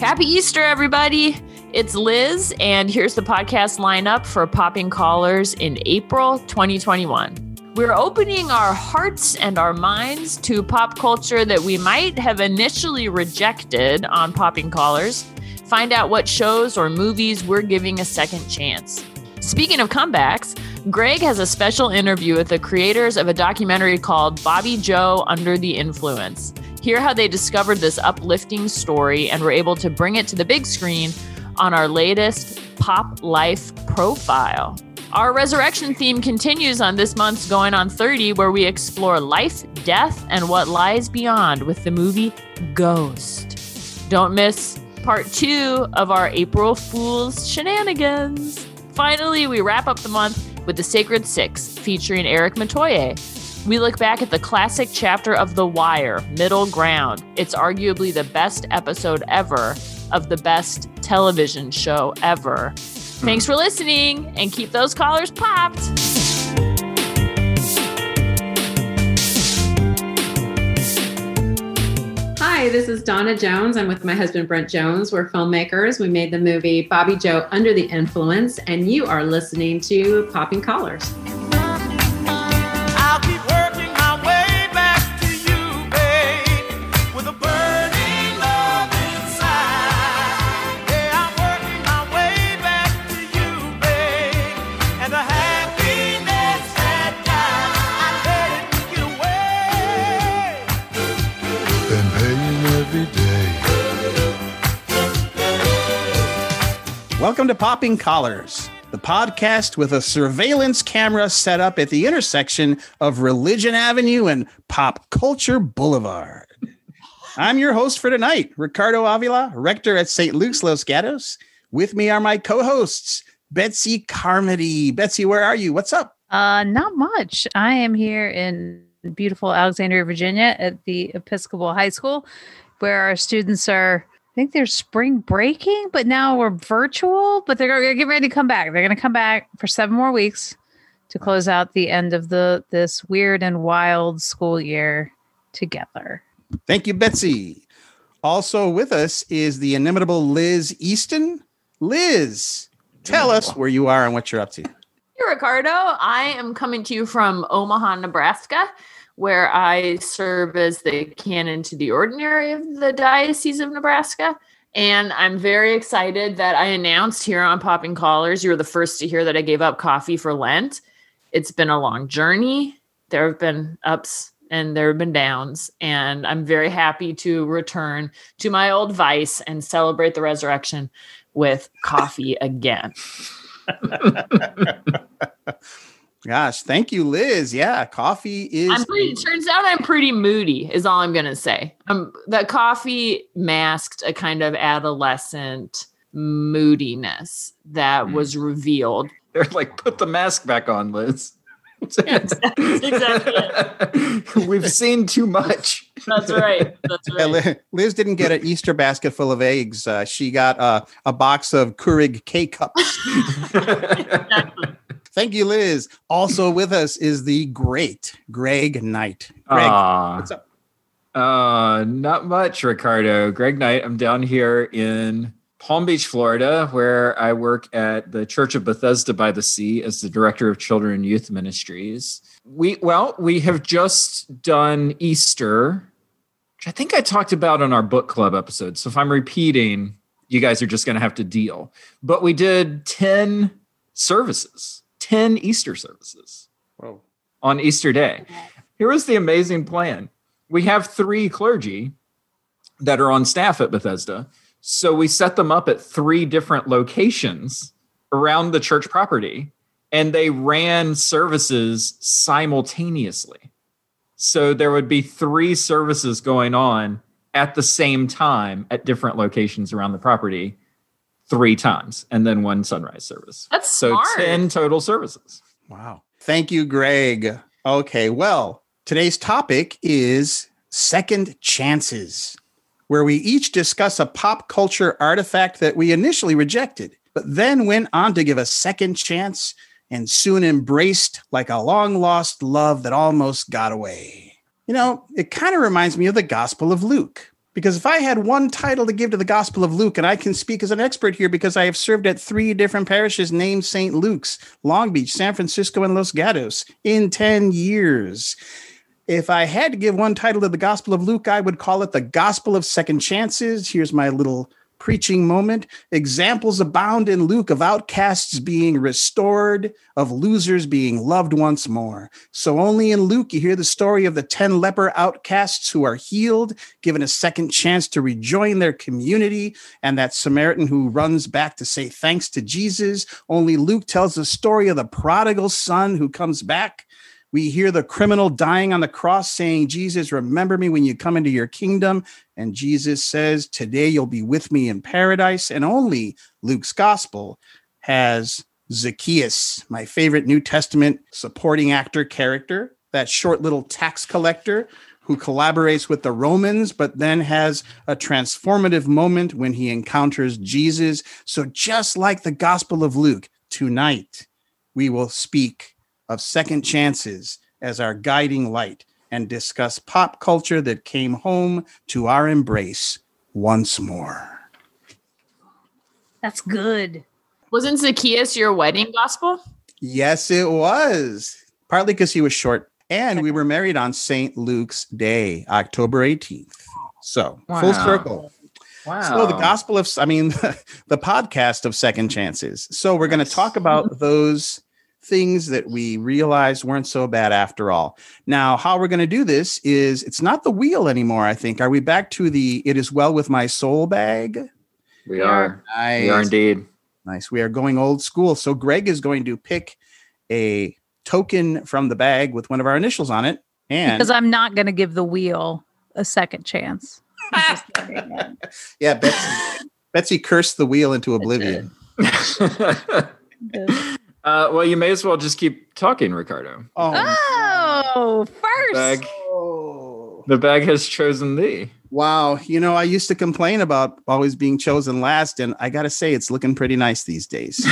Happy Easter, everybody. It's Liz, and here's the podcast lineup for Popping Collars in April 2021. We're opening our hearts and our minds to pop culture that we might have initially rejected on Popping Collars. Find out what shows or movies we're giving a second chance. Speaking of comebacks, Greg has a special interview with the creators of a documentary called Bobby Joe Under the Influence. Hear how they discovered this uplifting story and were able to bring it to the big screen on our latest Pop Life profile. Our resurrection theme continues on this month's Going on 30, where we explore life, death, and what lies beyond with the movie Ghost. Don't miss part two of our April Fool's shenanigans. Finally, we wrap up the month with The Sacred Six, featuring Eric Matoye. We look back at the classic chapter of The Wire, Middle Ground. It's arguably the best episode ever of the best television show ever. Hmm. Thanks for listening and keep those collars popped. Hi, this is Donna Jones. I'm with my husband Brent Jones. We're filmmakers. We made the movie Bobby Joe Under the Influence, and you are listening to Popping Collars. Welcome to Popping Collars, the podcast with a surveillance camera set up at the intersection of Religion Avenue and Pop Culture Boulevard. I'm your host for tonight, Ricardo Avila, rector at St. Luke's Los Gatos. With me are my co-hosts, Betsy Carmody. Betsy, where are you? What's up? Uh, not much. I am here in beautiful Alexandria, Virginia, at the Episcopal High School, where our students are. I think they're spring breaking, but now we're virtual. But they're going to get ready to come back. They're going to come back for seven more weeks to close out the end of the this weird and wild school year together. Thank you, Betsy. Also with us is the inimitable Liz Easton. Liz, tell us where you are and what you're up to. Hey, Ricardo. I am coming to you from Omaha, Nebraska, where I serve as the canon to the ordinary of the Diocese of Nebraska. And I'm very excited that I announced here on Popping Collars, you were the first to hear that I gave up coffee for Lent. It's been a long journey. There have been ups and there have been downs. And I'm very happy to return to my old vice and celebrate the resurrection with coffee again. Gosh, thank you, Liz. Yeah, coffee is. I'm pretty. Turns out I'm pretty moody. Is all I'm gonna say. Um, that coffee masked a kind of adolescent moodiness that was revealed. They're like, put the mask back on, Liz. Yes, that's exactly. We've seen too much. That's right. That's right. Li- Liz didn't get an Easter basket full of eggs. Uh, she got uh, a box of Keurig K cups. Exactly. Thank you, Liz. Also with us is the great Greg Knight. Greg, Aw. what's up? Uh, not much, Ricardo. Greg Knight. I'm down here in Palm Beach, Florida, where I work at the Church of Bethesda by the Sea as the director of children and youth ministries. We well, we have just done Easter, which I think I talked about on our book club episode. So if I'm repeating, you guys are just going to have to deal. But we did 10 services, 10 Easter services Whoa. on Easter Day. Here was the amazing plan. We have three clergy that are on staff at Bethesda. So we set them up at three different locations around the church property and they ran services simultaneously. So there would be three services going on at the same time at different locations around the property three times and then one sunrise service. That's so smart. 10 total services. Wow. Thank you, Greg. Okay, well, today's topic is second chances, where we each discuss a pop culture artifact that we initially rejected, but then went on to give a second chance and soon embraced like a long lost love that almost got away. You know, it kind of reminds me of the Gospel of Luke. Because if I had one title to give to the Gospel of Luke, and I can speak as an expert here because I have served at three different parishes named St. Luke's, Long Beach, San Francisco, and Los Gatos in 10 years. If I had to give one title to the Gospel of Luke, I would call it the Gospel of Second Chances. Here's my little preaching moment. Examples abound in Luke of outcasts being restored, of losers being loved once more. So only in Luke you hear the story of the 10 leper outcasts who are healed, given a second chance to rejoin their community, and that Samaritan who runs back to say thanks to Jesus. Only Luke tells the story of the prodigal son who comes back. We hear the criminal dying on the cross saying, Jesus, remember me when you come into your kingdom. And Jesus says, Today you'll be with me in paradise. And only Luke's gospel has Zacchaeus, my favorite New Testament supporting actor character, that short little tax collector who collaborates with the Romans, but then has a transformative moment when he encounters Jesus. So, just like the Gospel of Luke, tonight we will speak of second chances as our guiding light and discuss pop culture that came home to our embrace once more. That's good. Wasn't Zacchaeus your wedding gospel? Yes, it was. Partly because he was short. And we were married on St. Luke's Day, October 18th. So full circle. Wow. So the gospel of, I mean, the podcast of second chances. So we're going to talk about those things that we realized weren't so bad after all. Now, how we're going to do this is it's not the wheel anymore, I think. Are we back to the it is well with my soul bag? We are. Nice. We are indeed. Nice. We are going old school. So Greg is going to pick a token from the bag with one of our initials on it. And Because I'm not going to give the wheel a second chance. I'm just kidding. yeah, Betsy, Betsy cursed the wheel into oblivion. uh, well, you may as well just keep talking, Ricardo. Oh, Oh, first. Bag. oh. The bag has chosen thee. Wow. You know, I used to complain about always being chosen last, and I got to say, it's looking pretty nice these days.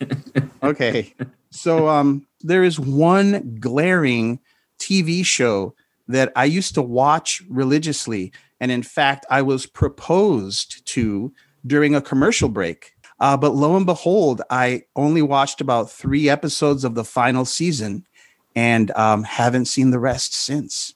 okay. So, um, there is one glaring TV show that I used to watch religiously. And in fact, I was proposed to during a commercial break. Uh, but lo and behold, I only watched about three episodes of the final season and um, haven't seen the rest since.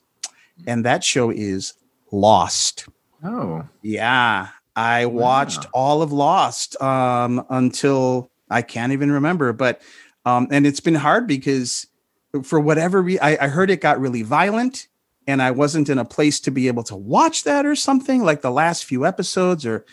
And that show is Lost. Oh. Yeah, I Wow. watched all of Lost um, until I can't even remember. But um, and it's been hard because for whatever reason, I, I heard it got really violent, and I wasn't in a place to be able to watch that or something like the last few episodes, or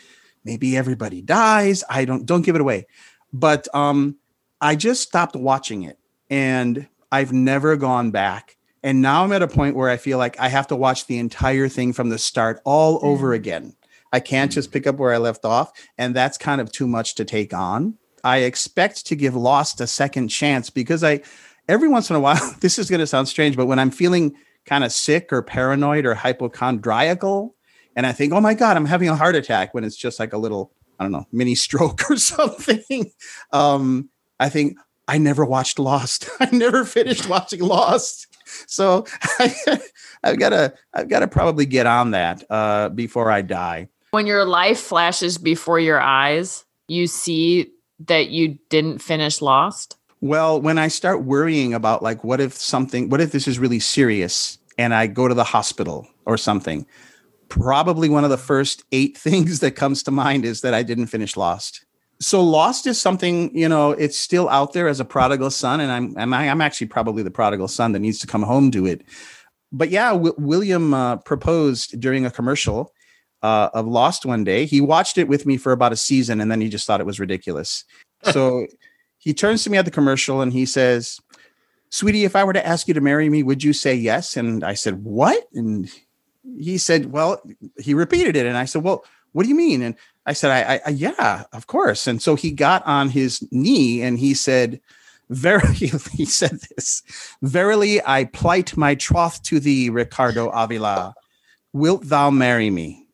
maybe everybody dies. I don't don't give it away. But um, I just stopped watching it, and I've never gone back. And now I'm at a point where I feel like I have to watch the entire thing from the start all over again. I can't just pick up where I left off. And that's kind of too much to take on. I expect to give Lost a second chance because I, every once in a while, this is going to sound strange, but when I'm feeling kind of sick or paranoid or hypochondriacal, and I think, oh my God, I'm having a heart attack when it's just like a little, I don't know, mini stroke or something. Um, I think I never watched Lost. I never finished watching Lost. So I, I've got to, I've got to probably get on that uh, before I die. When your life flashes before your eyes, you see that you didn't finish Lost. Well, when I start worrying about like, what if something, what if this is really serious and I go to the hospital or something, probably one of the first eight things that comes to mind is that I didn't finish Lost. So Lost is something, you know, it's still out there as a prodigal son. And I'm, I'm, I'm actually probably the prodigal son that needs to come home to it. But yeah, w- William uh, proposed during a commercial uh, of Lost one day. He watched it with me for about a season and then he just thought it was ridiculous. So he turns to me at the commercial and he says, Sweetie, if I were to ask you to marry me, would you say yes? And I said, What? And he said, Well, he repeated it. And I said, Well, what do you mean? And I said, I, I, I yeah, of course. And so he got on his knee and he said, Verily, he said this, Verily, I plight my troth to thee, Ricardo Avila. Wilt thou marry me?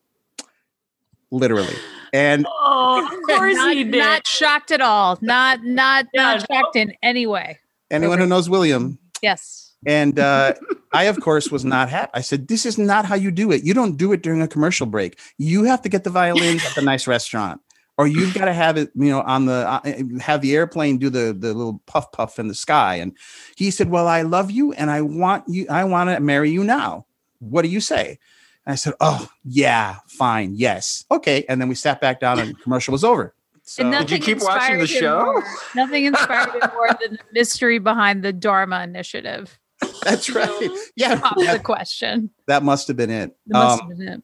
Literally. And Oh, of course not, he did. not shocked at all. Not not Yeah, not shocked in any way. anyone who knows William, Yes. and uh I, of course, was not happy. I said, This is not how you do it. You don't do it during a commercial break. You have to get the violins at the nice restaurant. Or you've got to have it, you know, on the uh, have the airplane do the the little puff puff in the sky. And he said, "Well, I love you, and I want you. I want to marry you now. What do you say?" And I said, "Oh, yeah, fine, yes, okay." And then we sat back down, and commercial was over. So, And Did you nothing keep watching the inspired him show? more- Nothing inspired him more than the mystery behind the Dharma Initiative. that's right. Yeah, Pop the question. that must have been it. That must Um, have been it.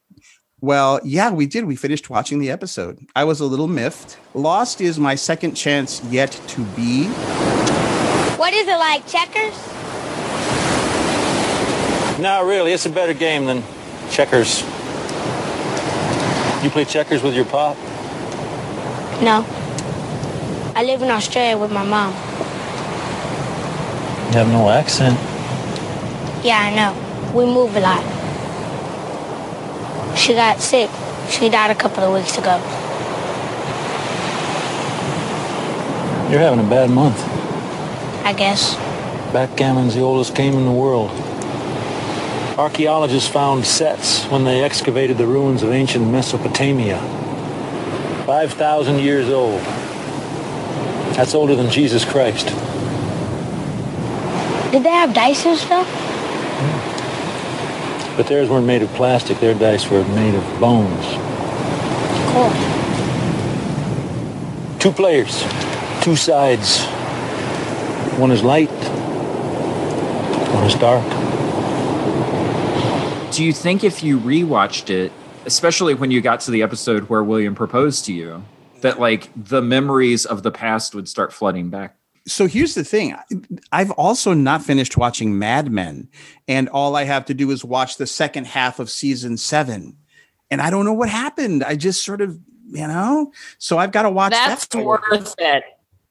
Well, yeah, we did. We finished watching the episode. I was a little miffed. Lost is my second chance yet to be. What is it like, checkers? No, really, it's a better game than checkers. You play checkers with your pop? No. I live in Australia with my mom. You have no accent. Yeah, I know. We move a lot. She got sick. She died a couple of weeks ago. You're having a bad month. I guess. Backgammon's the oldest game in the world. Archaeologists found sets when they excavated the ruins of ancient Mesopotamia. 5,000 years old. That's older than Jesus Christ. Did they have dice and stuff? But theirs weren't made of plastic. Their dice were made of bones. Cool. Two players, two sides. One is light, one is dark. Do you think if you rewatched it, especially when you got to the episode where William proposed to you, that like the memories of the past would start flooding back? So here's the thing I've also not finished watching Mad Men, and all I have to do is watch the second half of season seven. And I don't know what happened. I just sort of, you know, so I've got to watch That's that. worth it.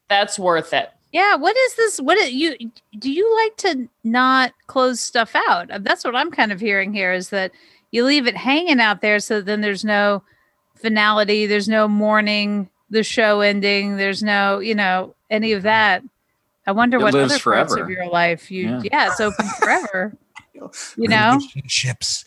That's worth it. Yeah, what is this? What is, you do you like to not close stuff out? That's what I'm kind of hearing here is that you leave it hanging out there so then there's no finality, there's no mourning the show ending, there's no, you know, any of that. I wonder It what lives other parts of your life you Yeah. yeah, it's open forever. You know? Relationships.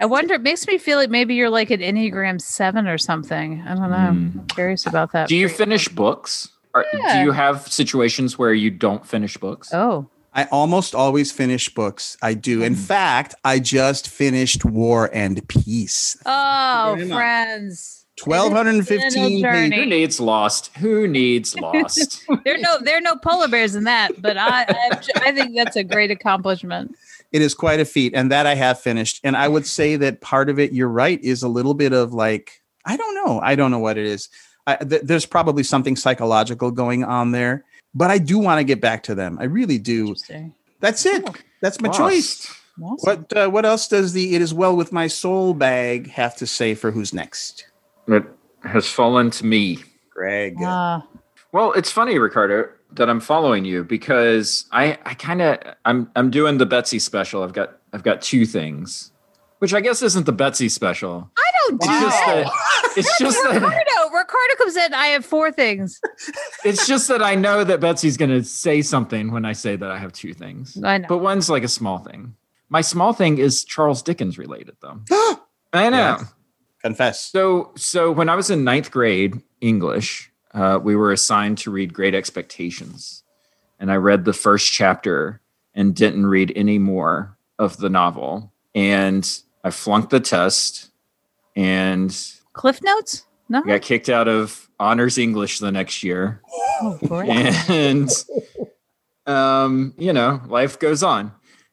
I wonder it makes me feel like maybe you're like an Enneagram 7 or something. I don't know. Hmm. I'm curious about that. Do you for finish books? Or Yeah. do you have situations where you don't finish books? Oh. I almost always finish books. I do. In hmm. fact, I just finished War and Peace. Oh, Very much. friends. 1215 pages. Who needs Lost? Who needs Lost? There are no there are no polar bears in that, but I I, I think that's a great accomplishment. It is quite a feat, and that I have finished. And I would say that part of it, you're right, is a little bit of like I don't know, I don't know what it is. I, th- there's probably something psychological going on there, but I do want to get back to them. I really do. That's it. That's my choice. Awesome. What uh, what else does the "It Is Well with My Soul" bag have to say for who's next? It has fallen to me. Greg. Ah, Well, it's funny, Ricardo, that I'm following you because I, I kind of I'm I'm doing the Betsy special. I've got I've got two things, which I guess isn't the Betsy special. I don't do It's just that. that it's just that Ricardo, Ricardo comes in. I have four things. it's just that I know that Betsy's going to say something when I say that I have two things. I know. But one's like a small thing. My small thing is Charles Dickens related, though. I know. Yeah. Confess. So, so when I was in ninth grade English, uh, we were assigned to read Great Expectations, and I read the first chapter and didn't read any more of the novel, and I flunked the test, and Cliff notes? No. I got kicked out of honors English the next year, Oh, great. and um, you know, life goes on.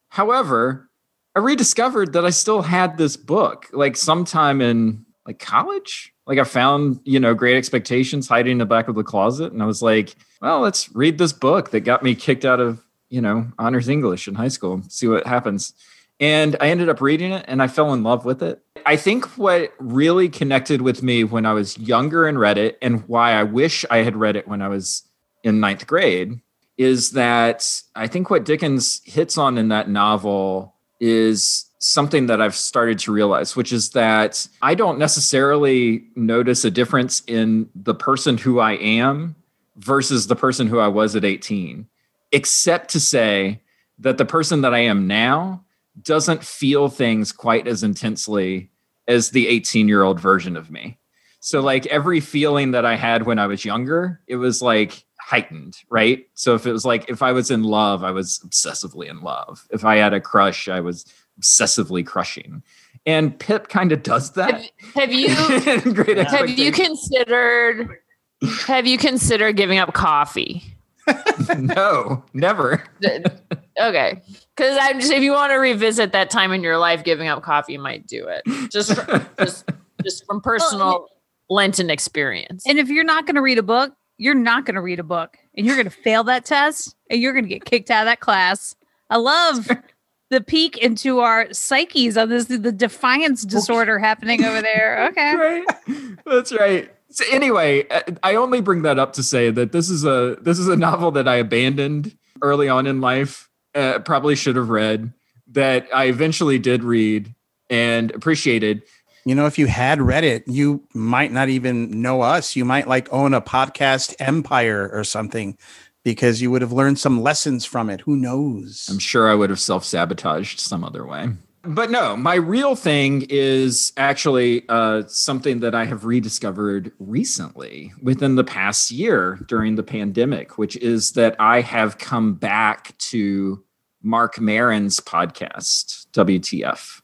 However, I rediscovered that I still had this book, like sometime in like college. Like I found, you know, Great Expectations hiding in the back of the closet, and I was like, well, let's read this book that got me kicked out of, you know, honors English in high school. See what happens. And I ended up reading it and I fell in love with it. I think what really connected with me when I was younger and read it, and why I wish I had read it when I was in ninth grade, is that I think what Dickens hits on in that novel is something that I've started to realize, which is that I don't necessarily notice a difference in the person who I am versus the person who I was at 18, except to say that the person that I am now doesn't feel things quite as intensely as the 18 year old version of me. So, like every feeling that I had when I was younger, it was like heightened, right? So, if it was like if I was in love, I was obsessively in love. If I had a crush, I was obsessively crushing. And Pip kind of does that. Have you Great have you considered have you considered giving up coffee? no, never. Okay. Because I'm just if you want to revisit that time in your life, giving up coffee you might do it. Just from, just just from personal Lenten experience. And if you're not going to read a book, you're not going to read a book and you're going to fail that test and you're going to get kicked out of that class. I love the peek into our psyches on this, the defiance disorder happening over there. Okay. right that's right so anyway uh, i only bring that up to say that this is a this is a novel that i abandoned early on in life uh, probably should have read that i eventually did read and appreciated You know, if you had read it, you might not even know us. You might like own a podcast empire or something because you would have learned some lessons from it. Who knows? i'm sure i would have self-sabotaged some other way but no my real thing is actually uh, something that i have rediscovered recently within the past year during the pandemic which is that i have come back to Marc Maron's podcast wtf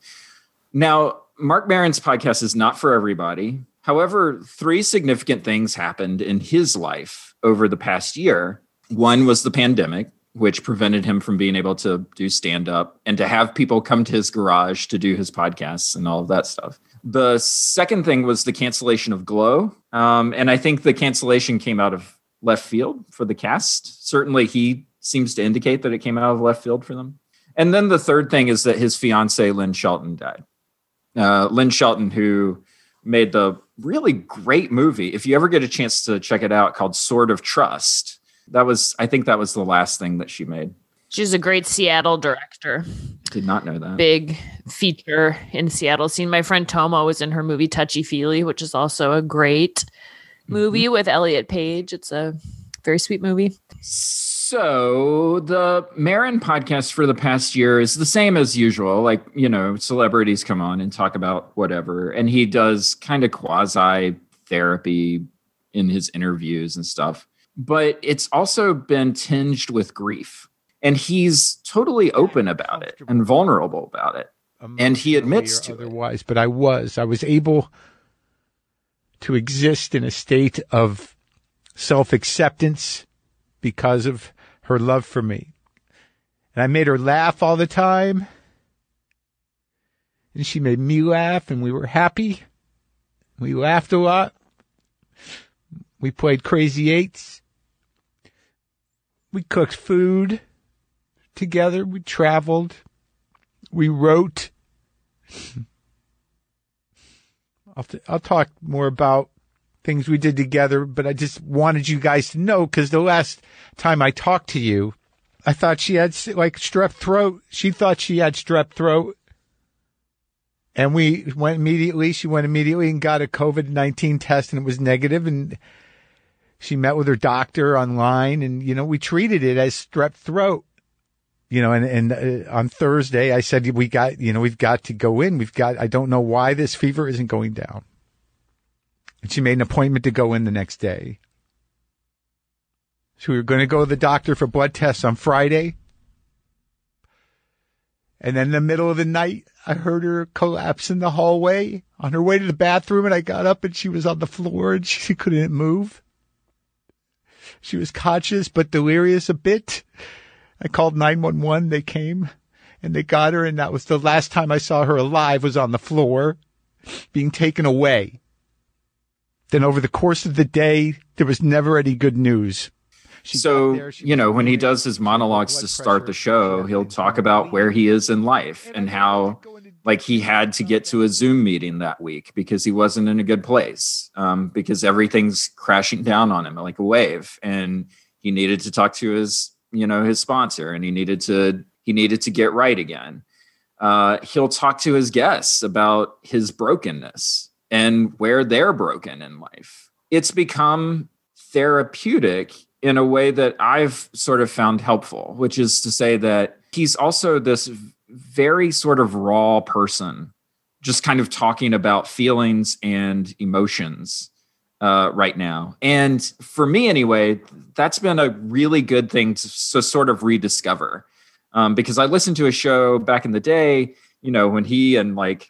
now Marc Maron's podcast is not for everybody however three significant things happened in his life over the past year one was the pandemic which prevented him from being able to do stand up and to have people come to his garage to do his podcasts and all of that stuff. The second thing was the cancellation of Glow. Um, and I think the cancellation came out of left field for the cast. Certainly, he seems to indicate that it came out of left field for them. And then the third thing is that his fiance, Lynn Shelton, died. Uh, Lynn Shelton, who made the really great movie, if you ever get a chance to check it out, called Sword of Trust. That was, I think that was the last thing that she made. She's a great Seattle director. Did not know that. Big feature in Seattle scene. My friend Tomo was in her movie Touchy Feely, which is also a great movie with Elliot Page. It's a very sweet movie. So the Maron podcast for the past year is the same as usual. Like, you know, celebrities come on and talk about whatever. And he does kind of quasi therapy in his interviews and stuff. But it's also been tinged with grief. And he's totally open about it and vulnerable about it. And he admits to it. otherwise, but I was. I was able to exist in a state of self acceptance because of her love for me. And I made her laugh all the time. And she made me laugh, and we were happy. We laughed a lot. We played crazy eights. We cooked food together. We traveled. We wrote. I'll, t- I'll talk more about things we did together, but I just wanted you guys to know because the last time I talked to you, I thought she had like strep throat. She thought she had strep throat. And we went immediately. She went immediately and got a COVID 19 test and it was negative And she met with her doctor online and, you know, we treated it as strep throat you know, and, and uh, on Thursday, I said, we got, you know, we've got to go in. We've got, I don't know why this fever isn't going down. And she made an appointment to go in the next day. So we were going to go to the doctor for blood tests on Friday. And then in the middle of the night, I heard her collapse in the hallway on her way to the bathroom. And I got up and she was on the floor and she couldn't move. She was conscious, but delirious a bit. I called 911. They came and they got her. And that was the last time I saw her alive was on the floor being taken away. Then over the course of the day, there was never any good news. She so there, you know when he does his monologues to start the show he'll talk about where he is in life And how didn't go into like he had to get to a zoom meeting that week because he wasn't in a good place um, because everything's crashing down on him like a wave and he needed to talk to his you know his sponsor and he needed to he needed to get right again. Uh, he'll talk to his guests about his brokenness and where they're broken in life it's become therapeutic in a way that I've sort of found helpful, which is to say that he's also this very sort of raw person, just kind of talking about feelings and emotions uh, right now. And for me, anyway, that's been a really good thing to, to sort of rediscover. Um, because I listened to a show back in the day, you know, when he and like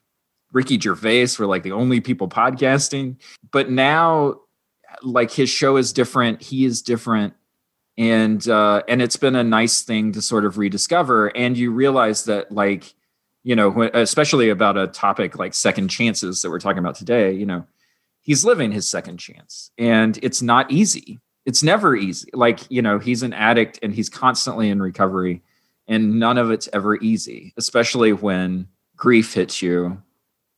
Ricky Gervais were like the only people podcasting. But now, like his show is different, he is different, and uh, and it's been a nice thing to sort of rediscover. And you realize that, like, you know, especially about a topic like second chances that we're talking about today, you know, he's living his second chance, and it's not easy. It's never easy. Like, you know, he's an addict and he's constantly in recovery, and none of it's ever easy, especially when grief hits you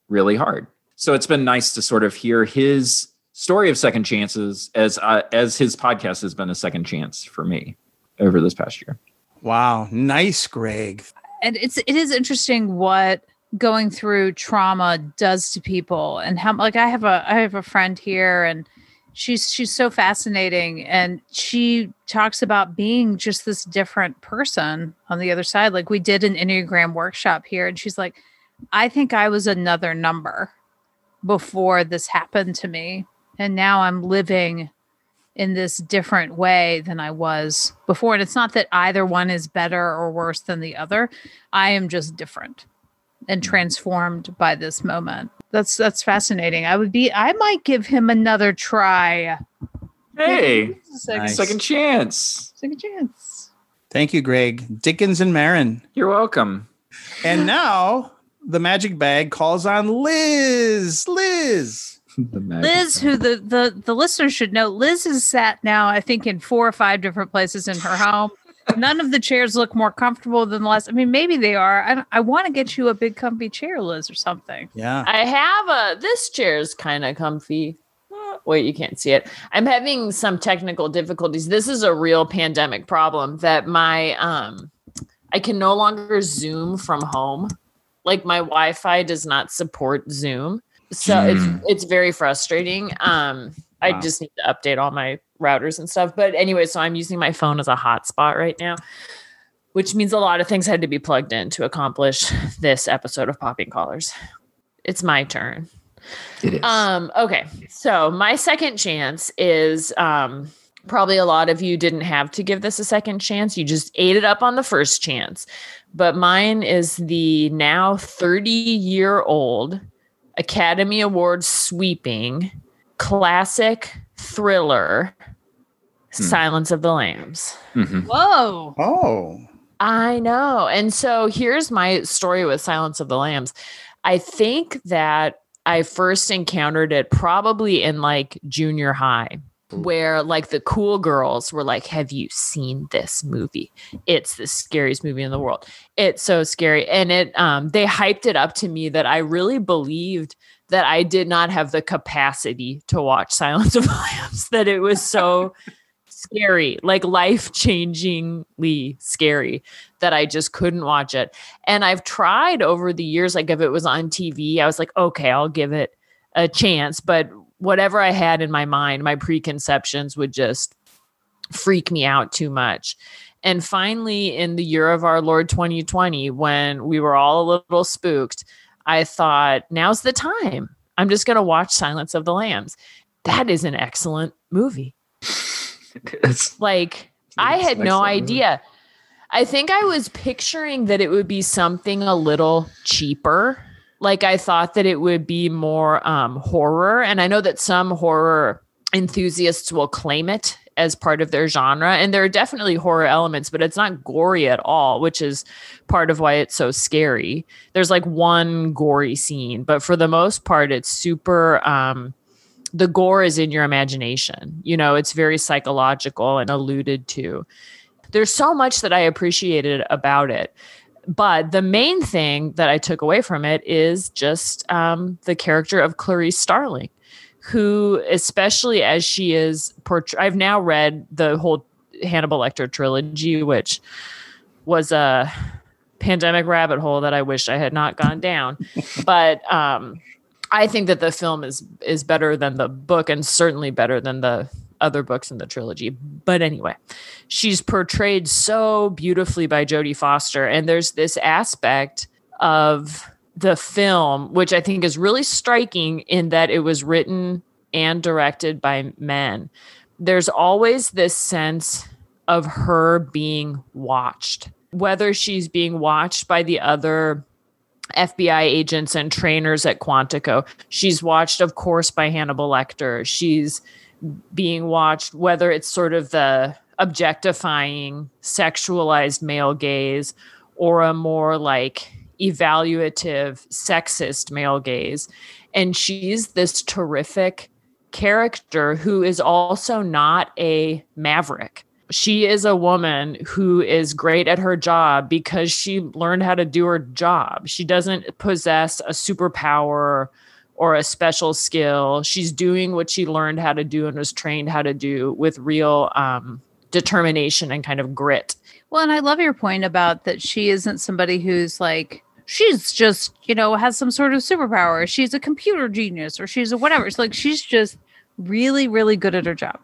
really hard. So it's been nice to sort of hear his story of second chances as uh, as his podcast has been a second chance for me over this past year. Wow, nice, Greg. and it's it is interesting what going through trauma does to people and how like i have a i have a friend here and she's she's so fascinating and she talks about being just this different person on the other side like we did an enneagram workshop here and she's like i think i was another number before this happened to me and now i'm living in this different way than I was before. And it's not that either one is better or worse than the other. I am just different and hmm. transformed by this moment. That's that's fascinating. I would be I might give him another try. Hey, Second, Nice. second chance. second chance. Thank you, Greg. Dickens and Maron. You're welcome. And now the magic bag calls on Liz. Liz. The magic Liz, who the, the the listeners should know, Liz is sat now, I think, in four or five different places in her home. None of the chairs look more comfortable than the last. I mean, maybe they are. I, I want to get you a big comfy chair, Liz, or something. Yeah. I have a this chair's kind of comfy. Wait, you can't see it. I'm having some technical difficulties. This is a real pandemic problem that my um I can no longer zoom from home. Like my Wi-Fi does not support Zoom. So it's it's very frustrating. Um I just need to update all my routers and stuff. But anyway, so I'm using my phone as a hotspot right now, which means a lot of things had to be plugged in to accomplish this episode of Popping Collars. It's my turn. It is. Um, okay. So my second chance is um probably a lot of you didn't have to give this a second chance. You just ate it up on the first chance. But mine is the now 30 year old Academy Award sweeping classic thriller Silence of the Lambs. Mhm. Whoa. Oh. I know. And so here's my story with Silence of the Lambs. I think that I first encountered it probably in like junior high, where like the cool girls were like, Have you seen this movie? It's the scariest movie in the world. It's so scary. And it um they hyped it up to me that I really believed that I did not have the capacity to watch Silence of the Lambs, that it was so scary, like life changingly scary that I just couldn't watch it. And I've tried over the years, like if it was on TV, I was like, okay, I'll give it a chance. But whatever I had in my mind, my preconceptions would just freak me out too much. And finally, in the year of our Lord 2020, when we were all a little spooked, I thought, now's the time. I'm just going to watch Silence of the Lambs. That is an excellent movie. Like I had no excellent movie. idea. I think I was picturing that it would be something a little cheaper. Like I thought that it would be more um, horror, and I know that some horror enthusiasts will claim it as part of their genre, and there are definitely horror elements, but it's not gory at all, which is part of why it's so scary. There's like one gory scene, but for the most part, it's super. Um, the gore is in your imagination. You know, it's very psychological and alluded to. There's so much that I appreciated about it. But the main thing that I took away from it is just um, the character of Clarice Starling, who, especially as she is portrayed, I've now read the whole Hannibal Lecter trilogy, which was a pandemic rabbit hole that I wish I had not gone down. but um, I think that the film is is better than the book and certainly better than the other books in the trilogy. But anyway, she's portrayed so beautifully by Jodie Foster. And there's this aspect of the film, which I think is really striking in that it was written and directed by men. There's always this sense of her being watched, whether she's being watched by the other FBI agents and trainers at Quantico. She's watched, of course, by Hannibal Lecter. She's being watched, whether it's sort of the objectifying, sexualized male gaze or a more like evaluative, sexist male gaze. And she's this terrific character who is also not a maverick. She is a woman who is great at her job because she learned how to do her job. She doesn't possess a superpower or a special skill. She's doing what she learned how to do and was trained how to do with real um, determination and kind of grit. Well, and I love your point about that she isn't somebody who's like, she's just, you know, has some sort of superpower. She's a computer genius or she's a whatever. It's like she's just really, really good at her job.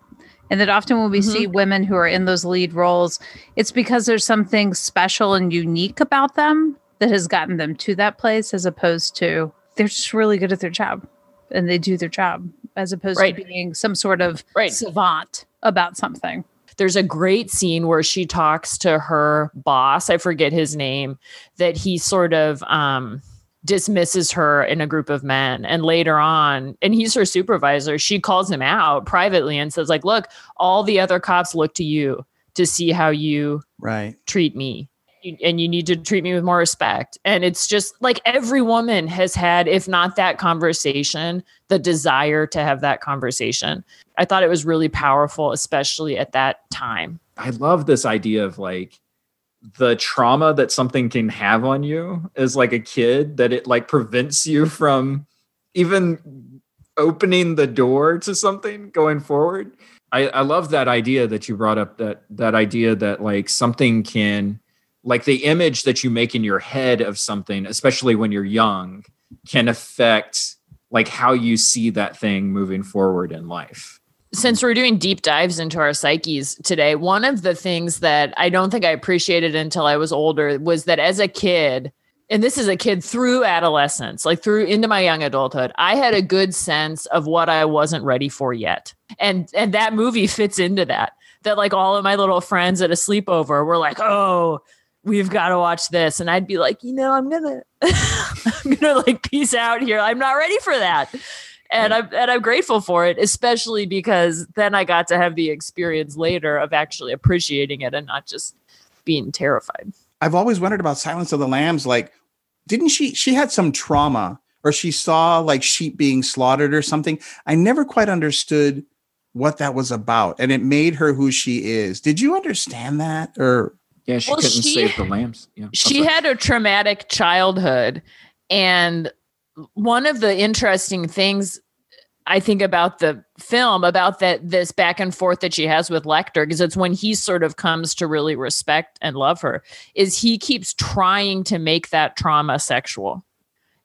And that often when we Mhm. see women who are in those lead roles, it's because there's something special and unique about them that has gotten them to that place as opposed to they're just really good at their job and they do their job as opposed Right. to being some sort of Right. savant about something. there's a great scene where she talks to her boss i forget his name that he sort of um dismisses her in a group of men and later on and he's her supervisor she calls him out privately and says like look all the other cops look to you to see how you Right. treat me And you need to treat me with more respect. And it's just like every woman has had if not that conversation the desire to have that conversation. I thought it was really powerful especially at that time. I love this idea of like the trauma that something can have on you as like a kid that it like prevents you from even opening the door to something going forward. I, I love that idea that you brought up that that idea that like something can like the image that you make in your head of something, especially when you're young, can affect like how you see that thing moving forward in life. since we're doing deep dives into our psyches today, one of the things that I don't think I appreciated until I was older was that as a kid, and this is a kid through adolescence, like through into my young adulthood, I had a good sense of what I wasn't ready for yet. And and that movie fits into that. That like all of my little friends at a sleepover were like, "Oh, we've got to watch this." And I'd be like, "You know, I'm to I'm to like peace out here. I'm not ready for that." and I'm and I'm grateful for it, especially because then I got to have the experience later of actually appreciating it and not just being terrified. I've always wondered about Silence of the Lambs. Like, didn't she? She had some trauma, or she saw like sheep being slaughtered or something. I never quite understood what that was about, and it made her who she is. Did you understand that, or Yeah, she Well, couldn't she- save the lambs. Yeah. She had a traumatic childhood, and one of the interesting things I think about the film about that this back and forth that she has with Lecter because it's when he sort of comes to really respect and love her is he keeps trying to make that trauma sexual.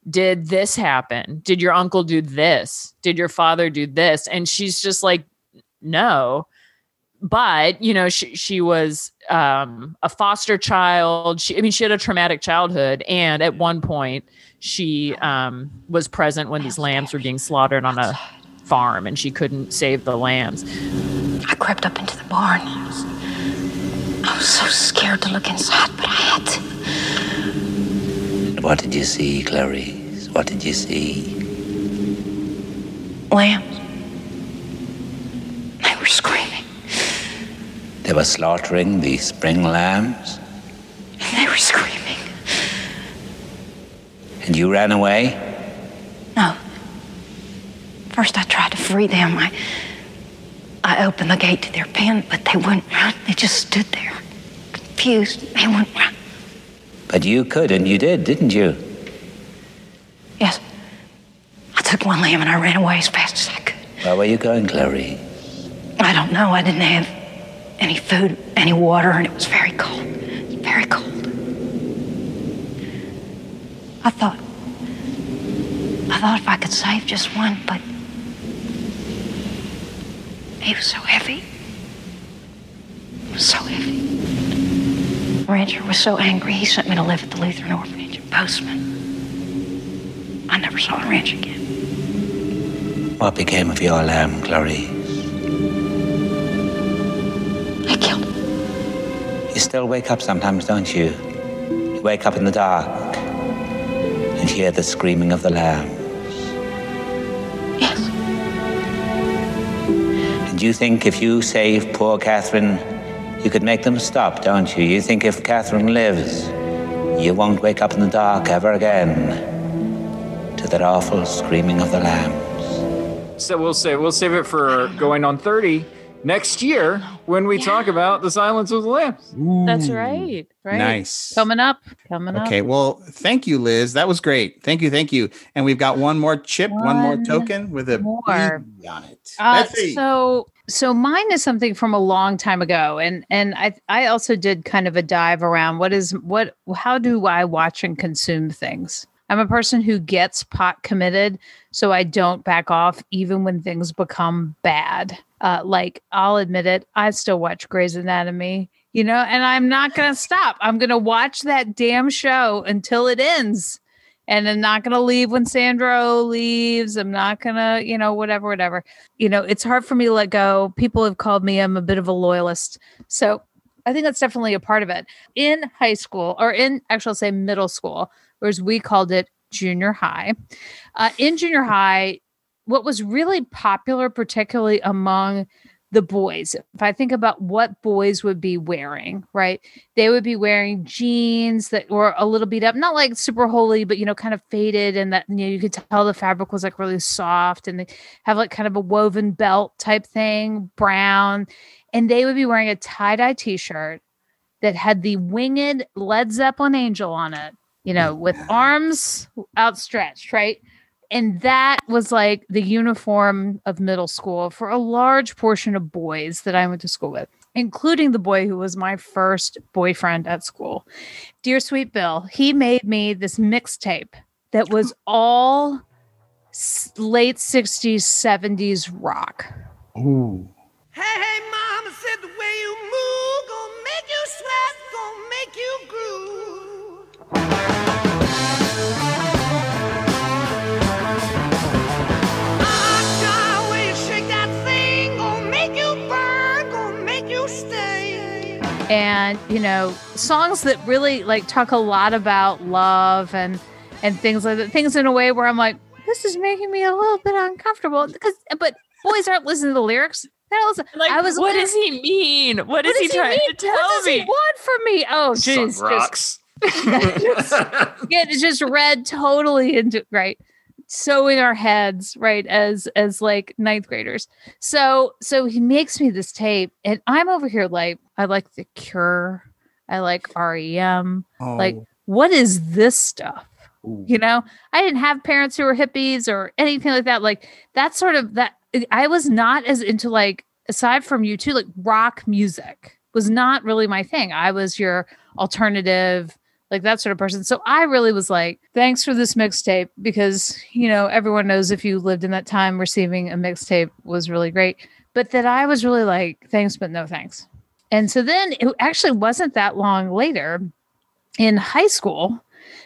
Did this happen? Did your uncle do this? Did your father do this? And she's just like no. But, you know, she she was um a foster child. She I mean she had a traumatic childhood and at one point she um was present when these lambs were being slaughtered on a farm and she couldn't save the lambs. I crept up into the barn. I was, I was so scared to look inside, but I had to. What did you see, Clarice? What did you see? Lambs. They were screaming. They were slaughtering the spring lambs, And They were screaming. and you ran away? No. First, I tried to free them. I, I opened the gate to their pen, but they wouldn't run. They just stood there, confused. They wouldn't run. But you could, and you did, didn't you? Yes. I took one lamb and I ran away as fast as I could. Where were you going, Clarice? I don't know. I didn't have any food, any water, and it was very cold. Very cold. I thought, I thought if I could save just one, but He was so heavy. He was so heavy. Rancher was so angry, he sent me to live at the Lutheran orphanage in Bozeman. I never saw Ranch again. What became of your lamb, Clarice? Still wake up sometimes, don't you? You wake up in the dark and hear the screaming of the lambs. Yes. And you think if you save poor Catherine, you could make them stop, don't you? You think if Catherine lives, you won't wake up in the dark ever again to that awful screaming of the lambs. So we'll say we'll save it for going on 30 next year when we talk about the silence of the lambs. That's right. Right. Nice. Coming up. Coming up. Okay, well, thank you, Liz. That was great. Thank you, thank you. And we've got one more chip, one, more token with a more. On it. Uh, so so mine is something from a long time ago and and I I also did kind of a dive around what is what how do I watch and consume things. I'm a person who gets pot committed so I don't back off even when things become bad. Uh, like I'll admit it, I still watch Grey's Anatomy, you know, and I'm not going to stop. I'm going to watch that damn show until it ends and I'm not going to leave when Sandra leaves. I'm not going to, you know, whatever, whatever. You know, it's hard for me to let go. People have called me, I'm a bit of a loyalist. So I think that's definitely a part of it. In high school, or in actually, I'll say middle school, whereas we called it junior high. Uh, in junior high, what was really popular, particularly among the boys, if I think about what boys would be wearing, right? They would be wearing jeans that were a little beat up, not like super holy, but you know, kind of faded, and that you know you could tell the fabric was like really soft, and they have like kind of a woven belt type thing, brown, and they would be wearing a tie dye t shirt that had the winged Led Zeppelin angel on it, you know, with arms outstretched, right? And that was like the uniform of middle school for a large portion of boys that I went to school with, including the boy who was my first boyfriend at school. Dear Sweet Bill, he made me this mixtape that was all late 60s, 70s rock. Ooh. Hey, hey, mama said the way you move gonna make you sweat, gonna make you groove. And you know songs that really like talk a lot about love and and things like that things in a way where i'm like this is making me a little bit uncomfortable because but boys aren't listening to the lyrics listening. Like, i was what does he mean? what is what he does trying mean? to tell what does me? he want from me oh jeez just rocks. get just read totally into right so in our heads right as as like ninth graders so so he makes me this tape and i'm over here like i like the cure i like rem like Oh. what is this stuff Ooh. you know i didn't have parents who were hippies or anything like that like that sort of that i was not as into like aside from U2 like rock music was not really my thing i was your alternative like that sort of person. So i really was like thanks for this mixtape because you know everyone knows if you lived in that time receiving a mixtape was really great. But that i was really like thanks but no thanks. And so then it actually wasn't that long later in high school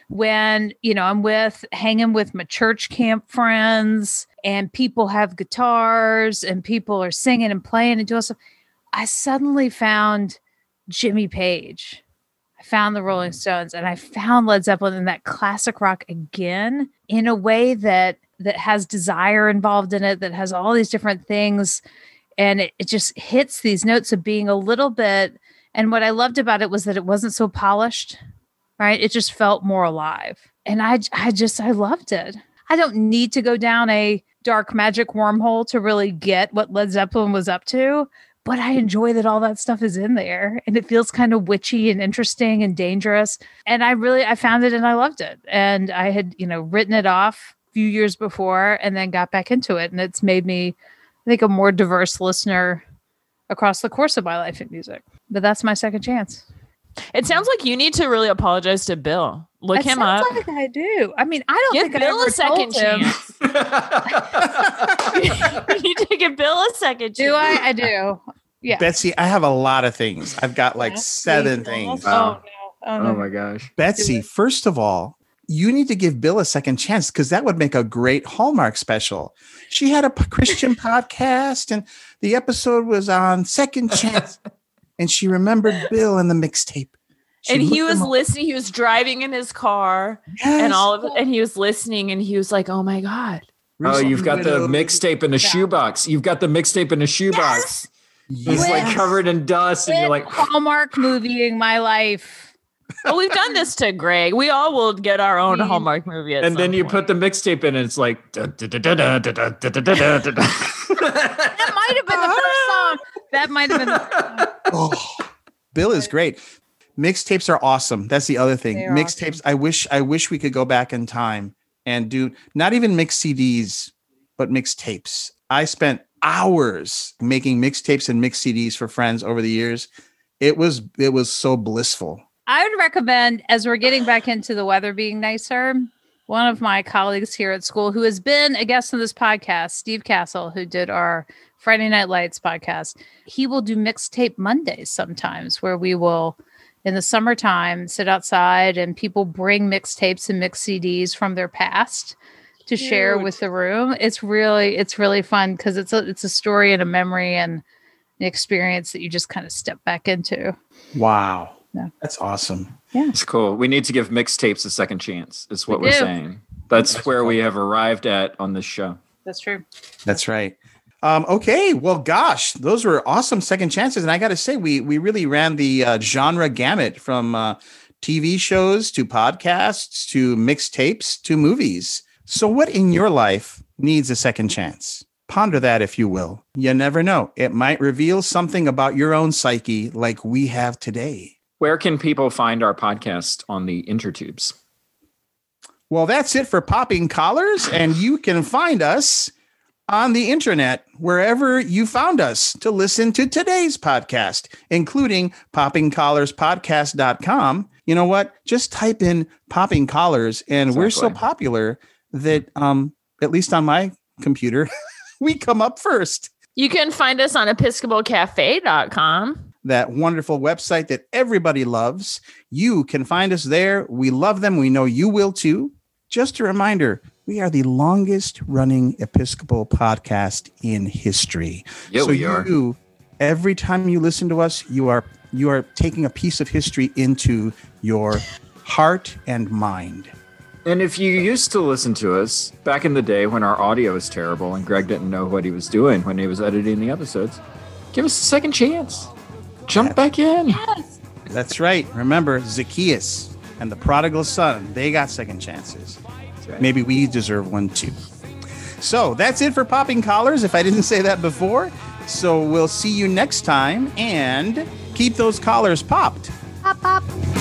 when you know i'm with hanging with my church camp friends and people have guitars and people are singing and playing and doing stuff i suddenly found jimmy page found the rolling mm-hmm. stones and i found led zeppelin and that classic rock again in a way that that has desire involved in it that has all these different things. And it, it just hits these notes of being a little bit and what i loved about it was that it wasn't so polished right? It just felt more alive. And i i just i loved it. I don't need to go down a dark magic wormhole to really get what led zeppelin was up to but i enjoy that all that stuff is in there and it feels kind of witchy and interesting and dangerous and i really i found it and i loved it and i had you know written it off a few years before and then got back into it and it's made me i think a more diverse listener across the course of my life in music but that's my second chance It sounds like you need to really apologize to Bill. Look It him sounds up. like I do. I mean, I don't Give think I Bill ever a second told him- chance. you need to give Bill a second. Do I? I do. Yeah. Betsy, I have a lot of things. I've got like Yeah. seven Oh, things. Wow. no. Oh, no. Oh, oh my gosh. Betsy, first of all, you need to give Bill a second chance because that would make a great Hallmark special. She had a Christian podcast, and the episode was on Second Chance, and she remembered Bill and the mixtape. And he was listening. He was driving in his car, yes. and all of it, and he was listening, and he was like, "Oh my god!" Oh, you've got the mixtape in a shoebox. You've got the mixtape in a shoebox. Yes. He's like covered in dust, and you're like Hallmark movie in my life. well, we've done this to Greg. We all will get our own Hallmark movie, and then you point. put the mixtape in, and it's like that might have been the first song. That might have been the Oh, Bill is great. Mixtapes are awesome. That's the other thing. They are Mixtapes. I wish. I wish we could go back in time and do not even mix CDs, but mixtapes. I spent hours making mixtapes and mix CDs for friends over the years. It was. It was so blissful. I would recommend, as we're getting back into the weather being nicer, one of my colleagues here at school who has been a guest on this podcast, Steve Castle, who did our Friday Night Lights podcast, he will do mixtape Mondays sometimes where we will, in the summertime, sit outside and people bring mixtapes and mix CDs from their past to share with the room. It's really, it's really fun because it's a it's a story and a memory and an experience that you just kind of step back into. Wow. Yeah. That's awesome. Yeah. It's cool. We need to give mixtapes a second chance. Is what We we are do. saying. That's where we have arrived at on this show. That's true. That's right. Um, okay, well, gosh, those were awesome second chances, and I got to say, we we really ran the uh, genre gamut from uh, TV shows to podcasts to mixtapes to movies. So, what in your life needs a second chance? Ponder that, if you will. You never know; it might reveal something about your own psyche, like we have today. Where can people find our podcast on the intertubes? Well, that's it for popping collars, and you can find us on the internet wherever you found us to listen to today's podcast, including poppingcollarspodcast.com. You know what? Just type in popping collars, and we're so popular that, um, at least on my computer, we come up first. You can find us on episcopalcafe.com. that wonderful website that everybody loves. You can find us there. We love them. We know you will too. Just a reminder we are the longest running Episcopal podcast in history. Yeah, so we are. you, every time you listen to us, you are you are taking a piece of history into your heart and mind. And if you used to listen to us back in the day when our audio was terrible and Greg didn't know what he was doing when he was editing the episodes, give us a second chance. Jump back in. Yes. That's right. Remember Zacchaeus and the prodigal son, they got second chances. right. Maybe we deserve one too. So that's it for popping collars, if I didn't say that before. So we'll see you next time and keep those collars popped. Pop, pop.